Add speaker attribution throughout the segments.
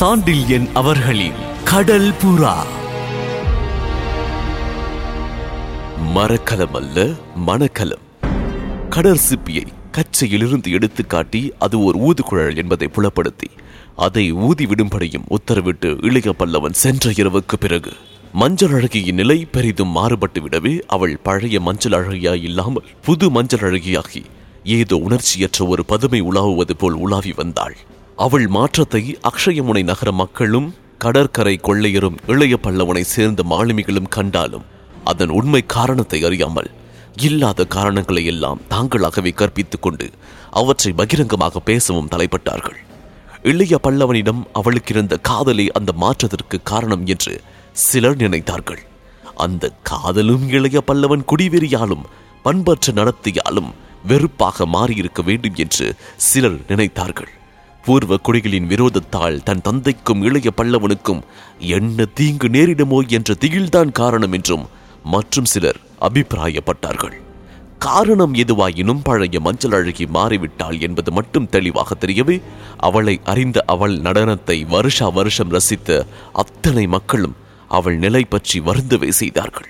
Speaker 1: சாண்டில்யன் அவர்களின் கடல் புறா. மரக்கலம் அல்ல மணக்கலம். கடற் சிப்பியை கச்சையிலிருந்து எடுத்து காட்டி அது ஒரு ஊதுகுழல் என்பதை புலப்படுத்தி அதை ஊதி விடும்படியும் உத்தரவிட்டு இளைய பல்லவன் சென்ற இரவுக்கு பிறகு மஞ்சள் அழகியின் நிலை பெரிதும் மாறுபட்டு விடவே அவள் பழைய மஞ்சள் அழகியாய் இல்லாமல் புது மஞ்சள் அழகியாகி ஏதோ உணர்ச்சியற்ற ஒரு பதுமை உலாவுவது போல் உலாவி வந்தாள். அவள் மாற்றத்தை அக்ஷயமுனை நகர மக்களும் கடற்கரை கொள்ளையரும் இளைய பல்லவனை சேர்ந்த மாலுமிகளும் கண்டாலும் அதன் உண்மை காரணத்தை அறியாமல் இல்லாத காரணங்களை எல்லாம் தாங்களாகவே கற்பித்துக் கொண்டு அவற்றை பகிரங்கமாக பேசவும் தலைப்பட்டார்கள். இளைய பல்லவனிடம் அவளுக்கு இருந்த காதலே அந்த மாற்றத்திற்கு காரணம் என்று சிலர் நினைத்தார்கள். அந்த காதலும் இளைய பல்லவன் குடிவெறியாலும் பண்பற்ற நடத்தையாலும் வெறுப்பாக மாறியிருக்க வேண்டும் என்று சிலர் நினைத்தார்கள். பூர்வ குடிகளின் விரோதத்தால் தன் தந்தைக்கும் இளைய பல்லவனுக்கும் என்ன தீங்கு நேரிடுமோ என்ற திகில்தான் காரணம் என்றும் மற்றும் சிலர் அபிப்பிராயப்பட்டார்கள். காரணம் எதுவாயினும் பழைய மஞ்சள் அழகி மாறிவிட்டாள் என்பது மட்டும் தெளிவாக தெரியவே அவளை அறிந்த அவள் நடனத்தை வருஷா வருஷம் ரசித்த அத்தனை மக்களும் அவள் நிலை பற்றி வருந்தவே செய்தார்கள்.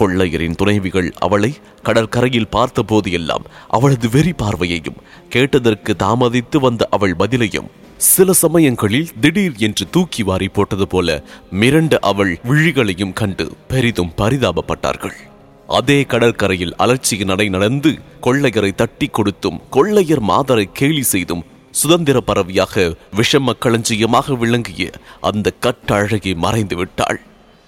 Speaker 1: கொள்ளையரின் துணைவிகள் அவளை கடற்கரையில் பார்த்தபோது எல்லாம் அவளது வெறி பார்வையையும் கேட்டதற்கு தாமதித்து வந்த அவள் பதிலையும் சில சமயங்களில் திடீர் என்று தூக்கி வாரி போட்டது போல மிரண்ட அவள் விழிகளையும் கண்டு பெரிதும் பரிதாபப்பட்டார்கள். அதே கடற்கரையில் அலட்சிய நடை நடந்து கொள்ளையரை தட்டி கொடுத்தும் கொள்ளையர் மாதரை கேலி செய்தும் சுதந்திர பறவையாக விஷம களஞ்சியமாக விளங்கிய அந்த கட்டழகி மறைந்து விட்டாள்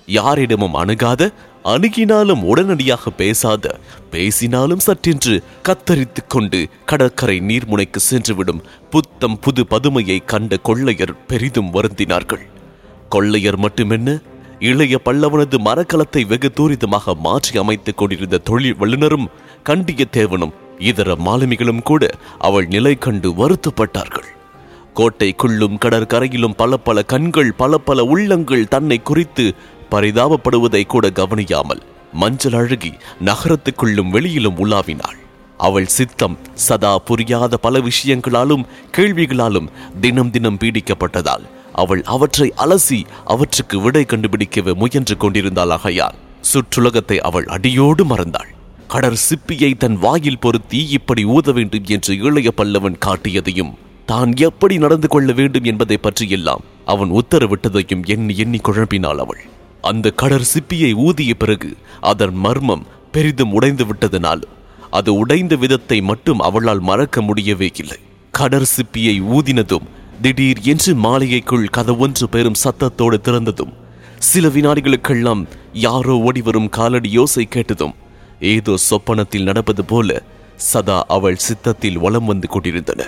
Speaker 1: யாரிடமும் அணுகாத அணுகினாலும் உடனடியாக பேசாத பேசினாலும் சற்றென்று கத்தரித்துக் கொண்டு கடற்கரை நீர்முனைக்கு சென்றுவிடும் புத்தம் புது பதுமையை கண்ட கொள்ளையர் பெரிதும் வருந்தினார்கள். கொள்ளையர் மட்டுமென்ன இளைய பல்லவனது மரக்கலத்தை வெகு தூரிதமாக மாற்றி அமைத்துக் கொண்டிருந்த தொழில் வல்லுநரும் கண்டியத்தேவனும் இதர மாலுமிகளும் கூட அவள் நிலை கண்டு வருத்தப்பட்டார்கள். கோட்டைக்குள்ளும் கடற்கரையிலும் பல பல கண்கள் பல பல உள்ளங்கள் தன்னை குறித்து பரிதாபப்படுவதை கூட கவனியாமல் மஞ்சள் அழுகி நகரத்துக்குள்ளும் வெளியிலும் உலாவினாள். அவள் சித்தம் சதா புரியாத பல விஷயங்களாலும் கேள்விகளாலும் தினம் தினம் பீடிக்கப்பட்டதால் அவள் அவற்றை அலசி அவற்றுக்கு விடை கண்டுபிடிக்கவே முயன்று கொண்டிருந்தாள் ஆகையால் சுற்றுலகத்தை அவள் அடியோடு மறந்தாள். கடற் சிப்பியை தன் வாயில் பொருத்தி இப்படி ஊத வேண்டும் என்று இளைய பல்லவன் காட்டியதையும் தான் எப்படி நடந்து கொள்ள வேண்டும் என்பதை பற்றியெல்லாம் அவன் உத்தரவிட்டதையும் எண்ணி எண்ணி குழம்பினாள் அவள். அந்த கடற் சிப்பியை ஊதிய பிறகு அதன் மர்மம் பெரிதும் உடைந்து விட்டதனாலும் அது உடைந்த விதத்தை மட்டும் அவளால் மறக்க முடியவே இல்லை. கடற் சிப்பியை ஊதினதும் திடீர் என்று மாளிகைக்குள் கதவொன்று பெரும் சத்தத்தோடு திறந்ததும் சில வினாடிகளுக்கெல்லாம் யாரோ ஓடிவரும் காலடி யோசை கேட்டதும் ஏதோ சொப்பனத்தில் நடப்பது போல சதா அவள் சித்தத்தில் வலம் வந்து கொண்டிருந்தன.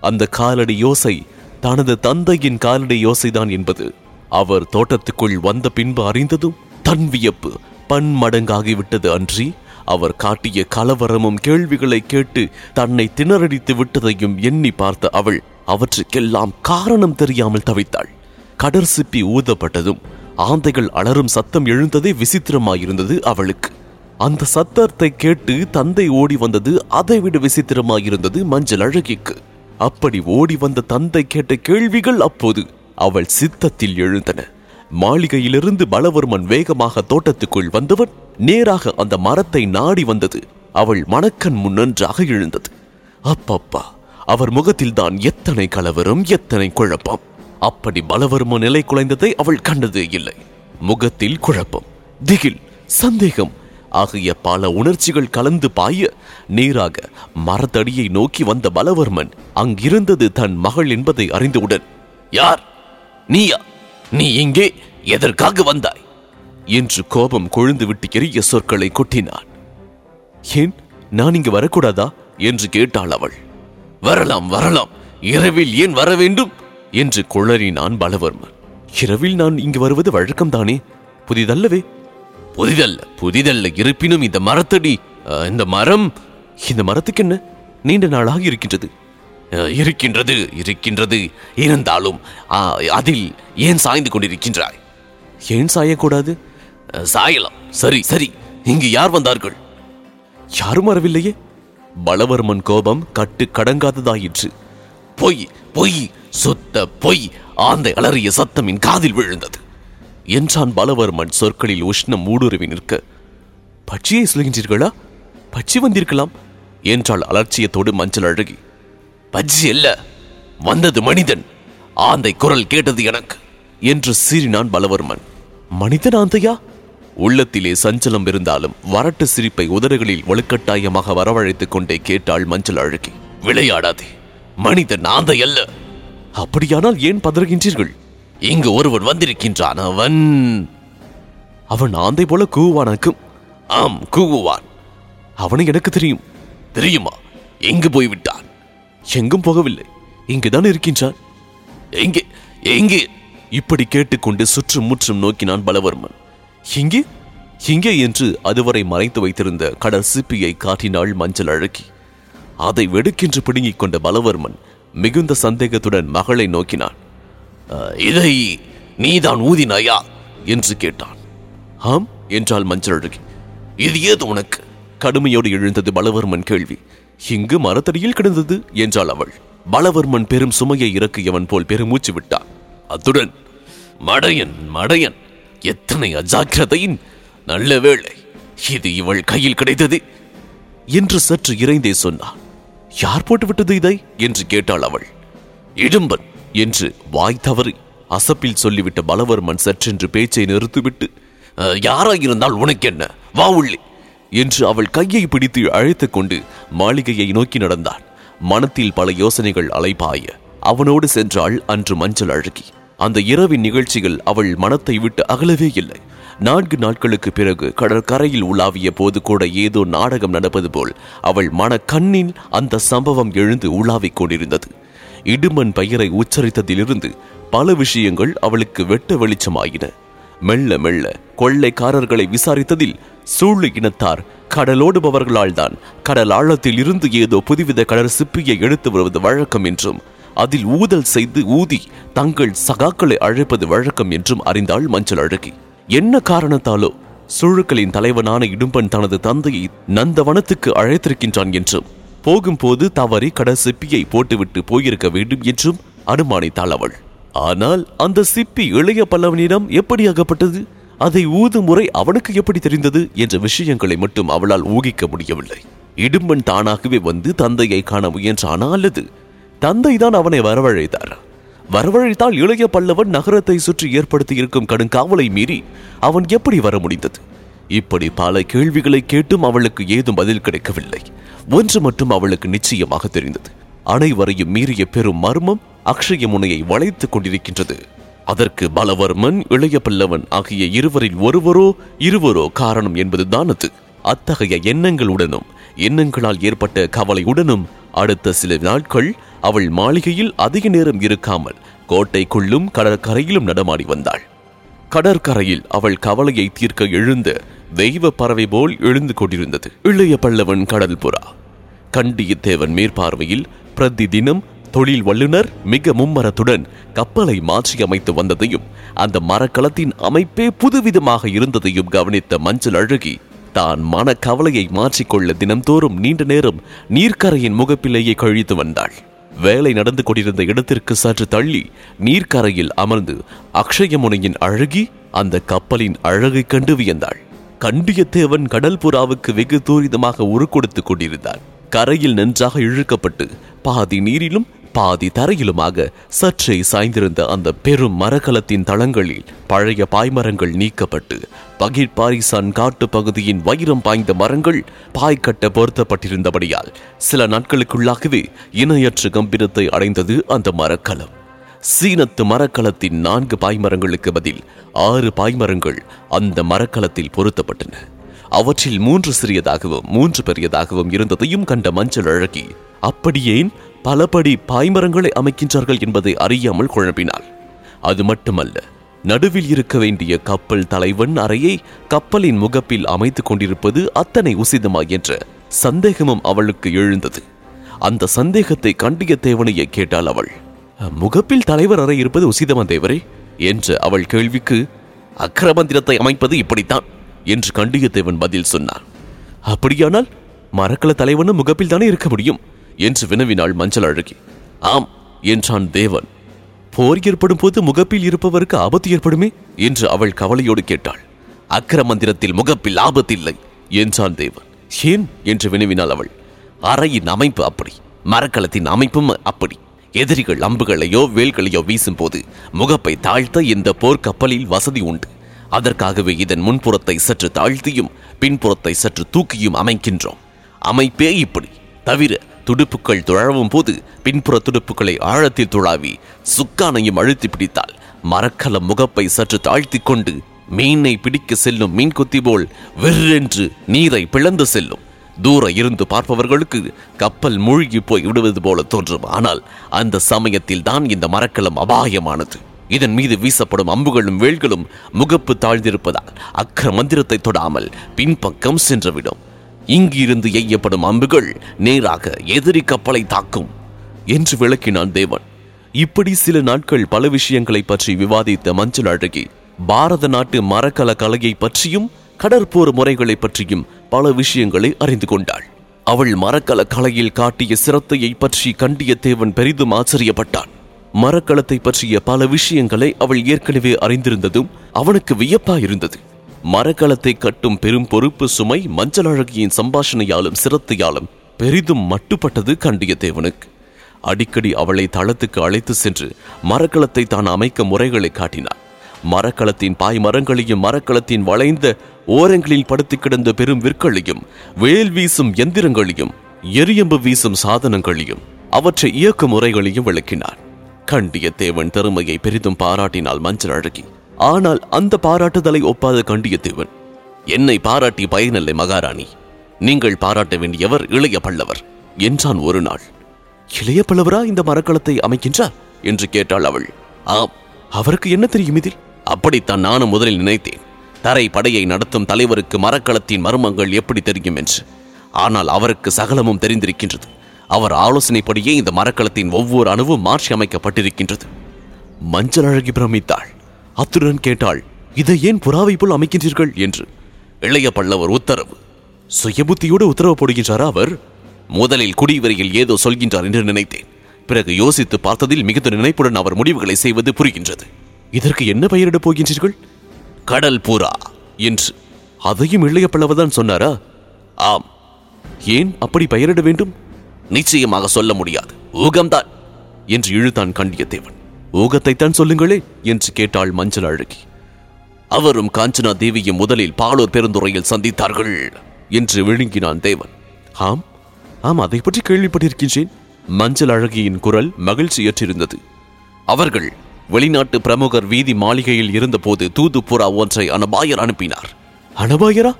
Speaker 1: அந்த காலடி யோசை தனது தந்தையின் காலடி யோசைதான் என்பது. அவர் தோட்டத்துக்குள் வந்த பின்பு அறிந்ததும் தன் வியப்பு பன்மடங்காகிவிட்டது அன்றி அவர் காட்டிய கலவரமும் கேள்விகளை கேட்டு தன்னை திணறடித்து விட்டதையும் எண்ணி பார்த்த அவள் அவற்றுக்கெல்லாம் காரணம் தெரியாமல் தவித்தாள். கடற் சிப்பி ஊதப்பட்டதும் ஆந்தைகள் அலறும் சத்தம் எழுந்ததே விசித்திரமாயிருந்தது அவளுக்கு. அந்த சத்தத்தை கேட்டு தந்தை ஓடி வந்தது அதைவிட விசித்திரமாயிருந்தது மஞ்சள் அழகிக்கு. அப்படி ஓடி வந்த தந்தை கேட்ட கேள்விகள் அப்போது அவள் சித்தத்தில் எழுந்தன. மாளிகையிலிருந்து பலவர்மன் வேகமாக தோட்டத்துக்குள் வந்தவன் நேராக அந்த மரத்தை நாடி வந்தது. அவள் மணக்கண் முன்னன்றாக எழுந்தது. அப்பப்பா அவர் முகத்தில் தான் எத்தனை கலவரம் எத்தனை குழப்பம். அப்படி பலவர்ம நிலை குலைந்ததை அவள் கண்டதே இல்லை. முகத்தில் குழப்பம் திகில் சந்தேகம் ஆகிய பல உணர்ச்சிகள் கலந்து பாய நேராக மரத்தடியை நோக்கி வந்த பலவர்மன் அங்கிருந்தது தன் மகள் என்பதை அறிந்தவுடன் யார்? நீயா? நீ இங்கே எதற்காக வந்தாய்? என்று கோபம் கொழுந்து விட்டு எரிய சொற்களை கொட்டினான். ஏன்? நான் இங்கு வரக்கூடாதா? என்று கேட்டாள் அவள். வரலாம் வரலாம். இரவில் ஏன் வர வேண்டும்? என்று குளறினான் பலவர்மன். இரவில் நான் இங்கு வருவது வழக்கம்தானே? புதிதல்லவே. புதிதல்ல புதிதல்ல. இருப்பினும் இந்த மரத்தடி இந்த மரம் இந்த மரத்துக்கு என்ன? நீண்ட நாளாக இருக்கின்றது. இருக்கின்றது இருக்கின்றது. இருந்தாலும் அதில் ஏன் சாய்ந்து கொண்டிருக்கின்றாய்? ஏன் சாயக்கூடாது? சாயலாம். சரி சரி. இங்கு யார் வந்தார்கள்? யாரும் வரவில்லையே. பலவர்மன் கோபம் கட்டு கடங்காததாயிற்று. பொய் பொய் சுத்த பொய். ஆந்தை அலறிய சத்தமின் காதில் விழுந்தது. என்றான் பலவர்மன் சொற்களில் உஷ்ணம் ஊடுருவி நிற்க பட்சியை சொல்கின்றீர்களா பட்சி வந்திருக்கலாம் என்றாள் அலட்சியத்தோடு மஞ்சள் அழகி. பட்சி அல்ல வந்தது மனிதன். ஆந்தை குரல் கேட்டது எனக்கு என்று சீறினான் பலவர்மன். மனிதன் ஆந்தையா? உள்ளத்திலே சஞ்சலம் இருந்தாலும் வரட்டு சிரிப்பை உதடுகளில் வலுக்கட்டாயமாக வரவழைத்துக் கொண்டே கேட்டாள் மஞ்சள் அழகி. விளையாடாதே மனிதன் ஆந்தை அல்ல. அப்படியானால் ஏன் பதறுகின்றீர்கள்? இங்கு ஒருவன் வந்திருக்கின்றான். அவன் அவன் ஆந்தை போல கூவானாக்கும் ஆம் கூவுவான். அவனை எனக்கு தெரியும். தெரியுமா? எங்கு போய்விட்டான்? எங்கும் போகவில்லை. இங்குதான் இருக்கின்றான். எங்கே எங்கே? இப்படி கேட்டுக்கொண்டு சுற்றும் முற்றும் நோக்கினான் பலவர்மன். இங்கே இங்கே என்று அதுவரை மறைத்து வைத்திருந்த கடல் சிப்பியை காட்டினாள் மஞ்சள் அழகி அதை வெடுக்கென்று பிடுங்கிக் கொண்ட பலவர்மன் மிகுந்த சந்தேகத்துடன் மகளை நோக்கினான். "அஹ், இதை நீதான் ஊதினாயா? என்று கேட்டான். ஆம் என்றாள் மஞ்சள் அழகி. இது ஏது உனக்கு? கடுமையோடு எழுந்தது பலவர்மன் கேள்வி. இங்கு மரத்தடியில் கிடந்தது என்றாள் அவள். பலவர்மன் பெரும் சுமையை இறக்கியவன் போல் பெருமூச்சு விட்டான். அத்துடன் மடையன் மடையன் எத்தனை அஜாக்கிரதையின் நல்ல வேளை. இது இவள் கையில் கிடைத்தது. என்று சற்று இறைந்தே சொன்னான். யார் போட்டு விட்டது இதை? என்று கேட்டாள் அவள். இடும்பன் என்று வாய் தவறி அசப்பில் சொல்லிவிட்ட பலவர்மன் சற்றென்று பேச்சை நிறுத்திவிட்டு "அஹ், யாராயிருந்தால் உனக்கு என்ன வா உள்ளே என்று அவள் கையை பிடித்து அழைத்து கொண்டு மாளிகையை நோக்கி நடந்தான். மனத்தில் பல யோசனைகள் அலைபாய. அவனோடு சென்றாள் அன்று மஞ்சள் அழகி. அந்த இரவின் நிகழ்ச்சிகள் அவள் மனத்தை விட்டு அகலவே இல்லை. நான்கு நாட்களுக்கு பிறகு கடற்கரையில் உலாவிய போது கூட ஏதோ நாடகம் நடப்பது போல் அவள் மன கண்ணில் அந்த சம்பவம் எழுந்து உலாவிக் கொண்டிருந்தது. இடுமன் பெயரை உச்சரித்ததிலிருந்து பல விஷயங்கள் அவளுக்கு வெட்ட வெளிச்சமாயின. மெல்ல மெல்ல கொள்ளைக்காரர்களை விசாரித்ததில் சூழு இனத்தார் கடலோடுபவர்களால் தான் கடல் ஆழத்தில் இருந்து ஏதோ புதுவித கடல் சிப்பியை எடுத்து வருவது வழக்கம் என்றும் அதில் ஊதல் செய்து ஊதி தங்கள் சகாக்களை அழைப்பது வழக்கம் என்றும் அறிந்தாள் மஞ்சள் அழகி. என்ன காரணத்தாலோ சுழுக்களின் தலைவனான இடும்பன் தனது தந்தையை நந்தவனத்துக்கு அழைத்திருக்கின்றான் என்றும் போகும்போது தவறி கட சிப்பியை போட்டுவிட்டு போயிருக்க வேண்டும் என்றும் அனுமானித்தாள் அவள். ஆனால் அந்த சிப்பி இளைய பல்லவனிடம் எப்படி அகப்பட்டது? அதை ஊது முறை அவனுக்கு எப்படி தெரிந்தது? என்ற விஷயங்களை மட்டும் அவளால் ஊகிக்க முடியவில்லை. இடும்பன் தானாகவே வந்து தந்தையை காண முயன்றானா அல்லது? தந்தைதான் அவனை வரவழைத்தார்? வரவழைத்தால் இளைய பல்லவன் நகரத்தை சுற்றி ஏற்படுத்தி இருக்கும் கடுங்காவலை மீறி அவன் எப்படி வர முடிந்தது? இப்படி பல கேள்விகளை கேட்டும் அவளுக்கு ஏதும் பதில் கிடைக்கவில்லை. ஒன்று மட்டும் அவளுக்கு நிச்சயமாக தெரிந்தது. அனைவரையும் மீறிய பெரும் மர்மம் அக்ஷய முனையை வளைத்துக் கொண்டிருக்கின்றது. அதற்கு பலவர்மன் இளைய பல்லவன் ஆகிய இருவரில் ஒருவரோ இருவரோ காரணம் என்பதுதான் அது. அத்தகைய எண்ணங்களுடனும் எண்ணங்களால் ஏற்பட்ட கவலையுடனும் அடுத்த சில நாட்கள் அவள் மாளிகையில் அதிக நேரம் இருக்காமல் கோட்டைக்குள்ளும் கடற்கரையிலும் நடமாடி வந்தாள். கடற்கரையில் அவள் கவலையை தீர்க்க எழுந்த தெய்வ பறவை போல் எழுந்து கொண்டிருந்தது. இளைய பல்லவன் கடல் புறா. கண்டியத்தேவன் மேற்பார்வையில் பிரதி தினம் தொழில் வல்லுனர் மிக மும்மரத்துடன் கப்பலை மாற்றி அமைத்து வந்ததையும் அந்த மரக்கலத்தின் அமைப்பே புதுவிதமாக இருந்ததையும் கவனித்த மஞ்சள் அழகி தான் மன கவலையை மாற்றிக்கொள்ள தினம்தோறும் நீண்ட நேரம் நீர்க்கரையின் முகப்பிலேயே கழித்து வந்தாள். வேலை நடந்து கொண்டிருந்த இடத்திற்கு சற்று தள்ளி நீர்க்கரையில் அமர்ந்து அக்ஷயமுனையின் அழகி அந்த கப்பலின் அழகை கண்டு வியந்தாள். கண்டியத்தேவன் கடல் புறாவுக்கு வெகு தூரிதமாக உருக்கொடுத்துக் கொண்டிருந்தான் கரையில் நன்றாக இழுக்கப்பட்டு பாதி நீரிலும் பாதி தரையிலுமாக சற்றே சாய்ந்திருந்த அந்த பெரும் மரக்கலத்தின் தளங்களில் பழைய பாய்மரங்கள் நீக்கப்பட்டு பகிர் பாரிசான் காட்டு பகுதியின் வைரம் பாய்ந்த மரங்கள் பாய்க்கட்ட பொருத்தப்பட்டிருந்தபடியால் சில நாட்களுக்குள்ளாகவே இணையற்ற கம்பீரத்தை அடைந்தது அந்த மரக்கலம். சீனத்து மரக்கலத்தின் நான்கு பாய்மரங்களுக்கு பதில் ஆறு பாய்மரங்கள் அந்த மரக்கலத்தில் பொருத்தப்பட்டன. அவற்றில் மூன்று சிறியதாகவும் மூன்று பெரியதாகவும் இருந்ததையும் கண்ட மஞ்சள் அழகி அப்படியேன்? பலபடி பாய்மரங்களை அமைக்கின்றார்கள் என்பதை அறியாமல் குழம்பினாள் அது மட்டுமல்ல நடுவில் இருக்க வேண்டிய கப்பல் தலைவன் அறையை கப்பலின் முகப்பில் அமைத்துக் கொண்டிருப்பது அத்தனை உசிதமா என்ற சந்தேகமும் அவளுக்கு எழுந்தது. அந்த சந்தேகத்தை கண்டிய தேவனையை கேட்டாள் அவள். முகப்பில் தலைவர் அறை இருப்பது உசிதமா தேவரே? என்ற அவள் கேள்விக்கு அக்கிரமந்திரத்தை அமைப்பது இப்படித்தான் என்று கண்டியத்தேவன் பதில் சொன்னான் அப்படியானால் மரக்கல தலைவனும் முகப்பில் தானே இருக்க முடியும்? என்று வினவினாள் மஞ்சள் அழகி. ஆம் என்றான் தேவன். போர் ஏற்படும் போது முகப்பில் இருப்பவருக்கு ஆபத்து ஏற்படுமே? என்று அவள் கவலையோடு கேட்டாள். அக்கர மந்திரத்தில் முகப்பில் ஆபத்தில்லை என்றான் தேவன். ஏன்? என்று வினவினாள் அவள். அறையின் அமைப்பு அப்படி மரக்கலத்தின் அமைப்பும் அப்படி. எதிரிகள் அம்புகளையோ வேல்களையோ வீசும்போது முகப்பை தாழ்த்த இந்த போர்க்கப்பலில் வசதி உண்டு. அதற்காகவே இதன் முன்புறத்தை சற்று தாழ்த்தியும் பின்புறத்தை சற்று தூக்கியும் அமைக்கின்றோம். அமைப்பே இப்படி தவிர துடுப்புகள் துழவும் போது பின்புற துடுப்புகளை ஆழத்தில் துழாவி சுக்கானையும் அழுத்தி பிடித்தால் மரக்கலம் முகப்பை சற்று தாழ்த்தி கொண்டு மீனை பிடிக்க செல்லும் மீன் கொத்தி போல் வெர்ரென்று நீரை பிளந்து செல்லும். தூர இருந்து பார்ப்பவர்களுக்கு கப்பல் மூழ்கி போய் விடுவது போல தோன்றும். ஆனால் அந்த சமயத்தில் தான் இந்த மரக்கலம் அபாயமானது. இதன் மீது வீசப்படும் அம்புகளும் வேல்களும் முகப்பு தாழ்ந்திருப்பதால் அக்கர மந்திரத்தை தொடாமல் பின்பக்கம் சென்றுவிடும். இங்கிருந்து எய்யப்படும் அம்புகள் நேராக எதிரி கப்பலை தாக்கும் என்று விளக்கினான் தேவன். இப்படி சில நாட்கள் பல விஷயங்களை பற்றி விவாதித்த மஞ்சள் அழகி பாரத நாட்டு மரக்கல கலையை பற்றியும் கடற்போர் முறைகளை பற்றியும் பல விஷயங்களை அறிந்து கொண்டாள். அவள் மரக்கல கலையில் காட்டிய சிரத்தையை பற்றி கண்டிய தேவன் பெரிதும் ஆச்சரியப்பட்டான். மரக்கலத்தை பற்றிய பல விஷயங்களை அவள் ஏற்கனவே அறிந்திருந்ததும் அவனுக்கு வியப்பாயிருந்தது. மரக்கலத்தை கட்டும் பெரும் பொறுப்பு சுமை மஞ்சள் அழகியின் சம்பாஷணையாலும் சிரத்தையாலும் பெரிதும் மட்டுப்பட்டது கண்டிய தேவனுக்கு. அடிக்கடி அவளை தளத்துக்கு அழைத்து சென்று மரக்கலத்தை தான் அமைக்க முறைகளை காட்டினார் மரக்கலத்தின் பாய் மரங்களையும் மரக்கலத்தின் வளைந்த ஓரங்களில் படுத்து கிடந்த பெரும் விற்களையும் வேல் வீசும் எந்திரங்களையும் எரியம்பு வீசும் சாதனங்களையும் அவற்றை இயக்க முறைகளையும் விளக்கினார் கண்டிய தேவன் திறமையை பெரிதும் பாராட்டினாள் மஞ்சள் அழகி ஆனால் அந்த பாராட்டுதலை ஒப்பாத கண்டியத்தேவன். என்னை பாராட்டி பயனில்லை மகாராணி. நீங்கள் பாராட்ட வேண்டியவர் இளைய பல்லவர். என்றான் ஒரு நாள். இளைய பல்லவரா இந்த மரக்கலத்தை அமைக்கின்றார்? என்று கேட்டாள் அவள். ஆம் அவருக்கு என்ன தெரியும் இதில்? அப்படித்தான் நானும் முதலில் நினைத்தேன். தரை படையை நடத்தும் தலைவருக்கு மரக்கலத்தின் மர்மங்கள் எப்படி தெரியும் என்று. ஆனால் அவருக்கு சகலமும் தெரிந்திருக்கின்றது. அவர் ஆலோசனைப்படியே இந்த மரக்கலத்தின் ஒவ்வொரு அணுவும் மாற்றி அமைக்கப்பட்டிருக்கின்றது மஞ்சள் அழகி பிரமித்தாள். அத்துடன் கேட்டாள் இதை ஏன் புறாவை போல் அமைக்கின்றீர்கள்? என்று. இளைய பல்லவர் உத்தரவு. சுயபுத்தியோடு உத்தரவு போடுகின்றாரா அவர்? முதலில் குடிவரையில் ஏதோ சொல்கின்றார் என்று நினைத்தேன். பிறகு யோசித்து பார்த்ததில் மிகுந்த நினைப்புடன் அவர் முடிவுகளை செய்வது புரிகின்றது. இதற்கு என்ன பெயரிடப் போகின்றீர்கள்? கடல் புறா என்று. அதையும் இளைய பல்லவர்தான் சொன்னாரா? ஆம். ஏன் அப்படி பெயரிட வேண்டும்? நிச்சயமாக சொல்ல முடியாது. ஊகம்தான். என்று இழுத்தான் கண்டியத்தேவன். ஊகத்தைத்தான் சொல்லுங்களே என்று கேட்டாள் மஞ்சள் அழகி. அவரும் காஞ்சனா தேவியும் முதலில் பாலூர் பெருந்துறையில் சந்தித்தார்கள் என்று விழுங்கினான் தேவன். ஆம் ஆம் அதை பற்றி கேள்விப்பட்டிருக்கின்றேன். மஞ்சள் அழகியின் குரல் மகிழ்ச்சியற்றிருந்தது. அவர்கள் வெளிநாட்டு பிரமுகர் வீதி மாளிகையில் இருந்தபோது தூது புறா ஒன்றை அனபாயர் அனுப்பினார். அனபாயரா?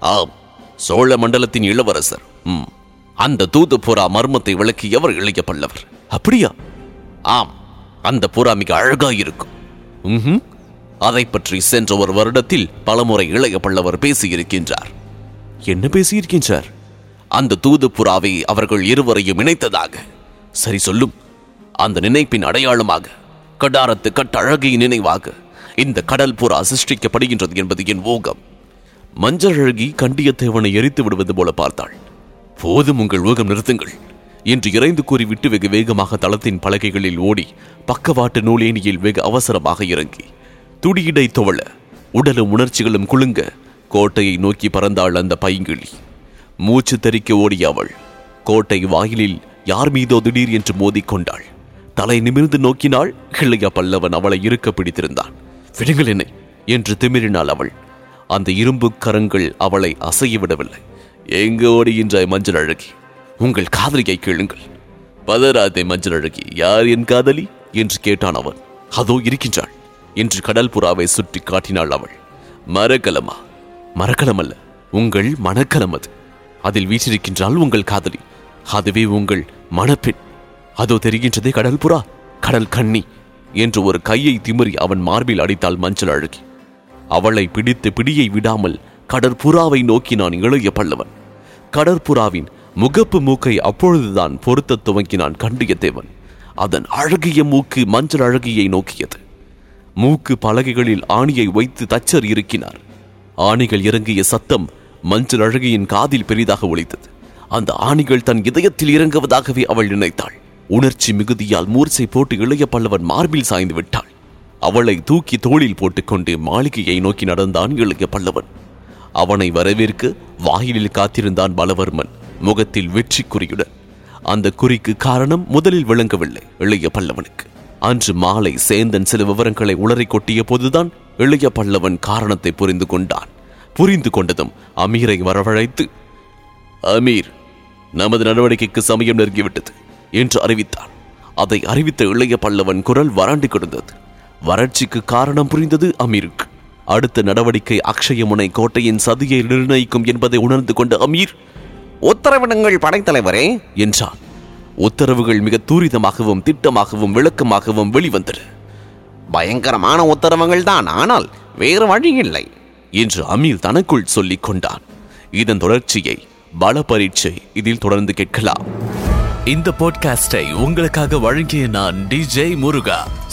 Speaker 1: ஆம் சோழ மண்டலத்தின் இளவரசர். ம் அந்த தூது புறா மர்மத்தை விளக்கியவர் இளைய பல்லவர். அப்படியா? ஆம் அந்த புறா மிக அழகாயிருக்கும். ம்ஹும். அதை பற்றி சென்ற ஒரு வருடத்தில் பலமுறை இளைய பல்லவர் பேசியிருக்கின்றார். என்ன பேசியிருக்கின்றார்? அந்த தூது புறாவை அவர்கள் இருவரையும் இணைத்ததாக. சரி சொல்லும். அந்த நினைப்பின் அடையாளமாக கடாரத்து கட்டழகியின் நினைவாக இந்த கடல் புறா சிருஷ்டிக்கப்படுகின்றது என்பது என் ஊகம். மஞ்சள் அழகி கண்டியத்தேவனை எரித்து விடுவது போல பார்த்தாள். போதும் உங்கள் ஊகம் நிறுத்துங்கள். என்று இறைந்து கூறிவிட்டு வெகு வேகமாக தளத்தின் பலகைகளில் ஓடி பக்கவாட்டு நூலேணியில் வெகு அவசரமாக இறங்கி துடியிடை துவள உடலும் உணர்ச்சிகளும் குலுங்க கோட்டையை நோக்கி பறந்தாள் அந்த பைங்கிழி. மூச்சு தெறிக்க ஓடிய அவள் கோட்டை வாயிலில் யார் மீதோ திடீர் என்று மோதிக்கொண்டாள் தலை நிமிர்ந்து நோக்கினாள் இளைய பல்லவன் அவளை இருக்க பிடித்திருந்தான். விடுங்கள் என்னை என்று திமிரினாள் அவள். அந்த இரும்பு கரங்கள் அவளை அசைய விடவில்லை. எங்கு ஓடுகின்றாய் மஞ்சள் அழகி? உங்கள் காதலியை கேளுங்கள். பதராதே மஞ்சள் அழகி யார் என் காதலி? என்று கேட்டான் அவன். அதோ இருக்கின்றாள். என்று கடல் புறாவை சுட்டி காட்டினாள் அவள். மரக்கலமா மரக்கலம் அல்ல உங்கள் மணக்கலம் அது. அதில் வீற்றிருக்கின்றால் உங்கள் காதலி. அதுவே உங்கள் மணப்பெண். அதோ தெரிகின்றதே கடல் புறா கடல் கண்ணி என்று ஒரு கையை திமிரி அவன் மார்பில் அடித்தாள் மஞ்சள் அழகி அவளை பிடித்து பிடியை விடாமல் கடற்புறாவை நோக்கினான் இளைய பல்லவன். கடற்புறாவின் முகப்பு மூக்கை அப்பொழுதுதான் பொருத்தத் துவங்கினான் கண்டியத்தேவன் அதன் அழகிய மூக்கு மஞ்சள் அழகியை நோக்கியது. மூக்கு பலகைகளில் ஆணியை வைத்து தச்சர் இருக்கினார் ஆணிகள் இறங்கிய சத்தம் மஞ்சள் அழகியின் காதில் பெரிதாக ஒழித்தது அந்த ஆணிகள் தன் இதயத்தில் இறங்குவதாகவே அவள் நினைத்தாள். உணர்ச்சி மிகுதியால் மூர்ச்சை போட்டு இளைய பல்லவன் மார்பில் சாய்ந்து விட்டாள். அவளை தூக்கி தோளில் போட்டுக்கொண்டு மாளிகையை நோக்கி நடந்தான் இளைய பல்லவன். அவனை வரவேற்க வாயிலில் காத்திருந்தான் பலவர்மன். முகத்தில் வெற்றி குறியுடன் அந்த குறிக்கு காரணம் முதலில் விளங்கவில்லை இளைய பல்லவனுக்கு. அன்று மாலை சேந்தன் சில விவரங்களை உளறி கொட்டிய போதுதான் இளைய பல்லவன் காரணத்தை புரிந்து கொண்டான். புரிந்து கொண்டதும் அமீரை வரவழைத்து அமீர் நமது நடவடிக்கைக்கு சமயம் நெருங்கிவிட்டது என்று அறிவித்தான். அதை அறிவித்த இளைய பல்லவன் குரல் வறண்டு கிடந்தது. வறட்சிக்கு காரணம் புரிந்தது அமீருக்கு. அடுத்த நடவடிக்கை அக்ஷயமுனை கோட்டையின் சதியை நிர்ணயிக்கும் என்பதை உணர்ந்து கொண்ட அமீர்
Speaker 2: உத்தரவிடுங்கள் படைத்தலைவரே
Speaker 1: என்றான். உத்தரவுகள் மிக தூரிதமாகவும் திட்டமாகவும் விளக்கமாகவும் வெளிவந்தன
Speaker 2: பயங்கரமான உத்தரவுகள் தான் ஆனால் வேறு வழி இல்லை
Speaker 1: என்று அமீர் தனக்குள் சொல்லிக் கொண்டான். இதன் தொடர்ச்சியை பல பரீட்சை இதில் தொடர்ந்து கேட்கலாம். இந்த பாட்காஸ்டை உங்களுக்காக வழங்கிய நான் டிஜே முருகா.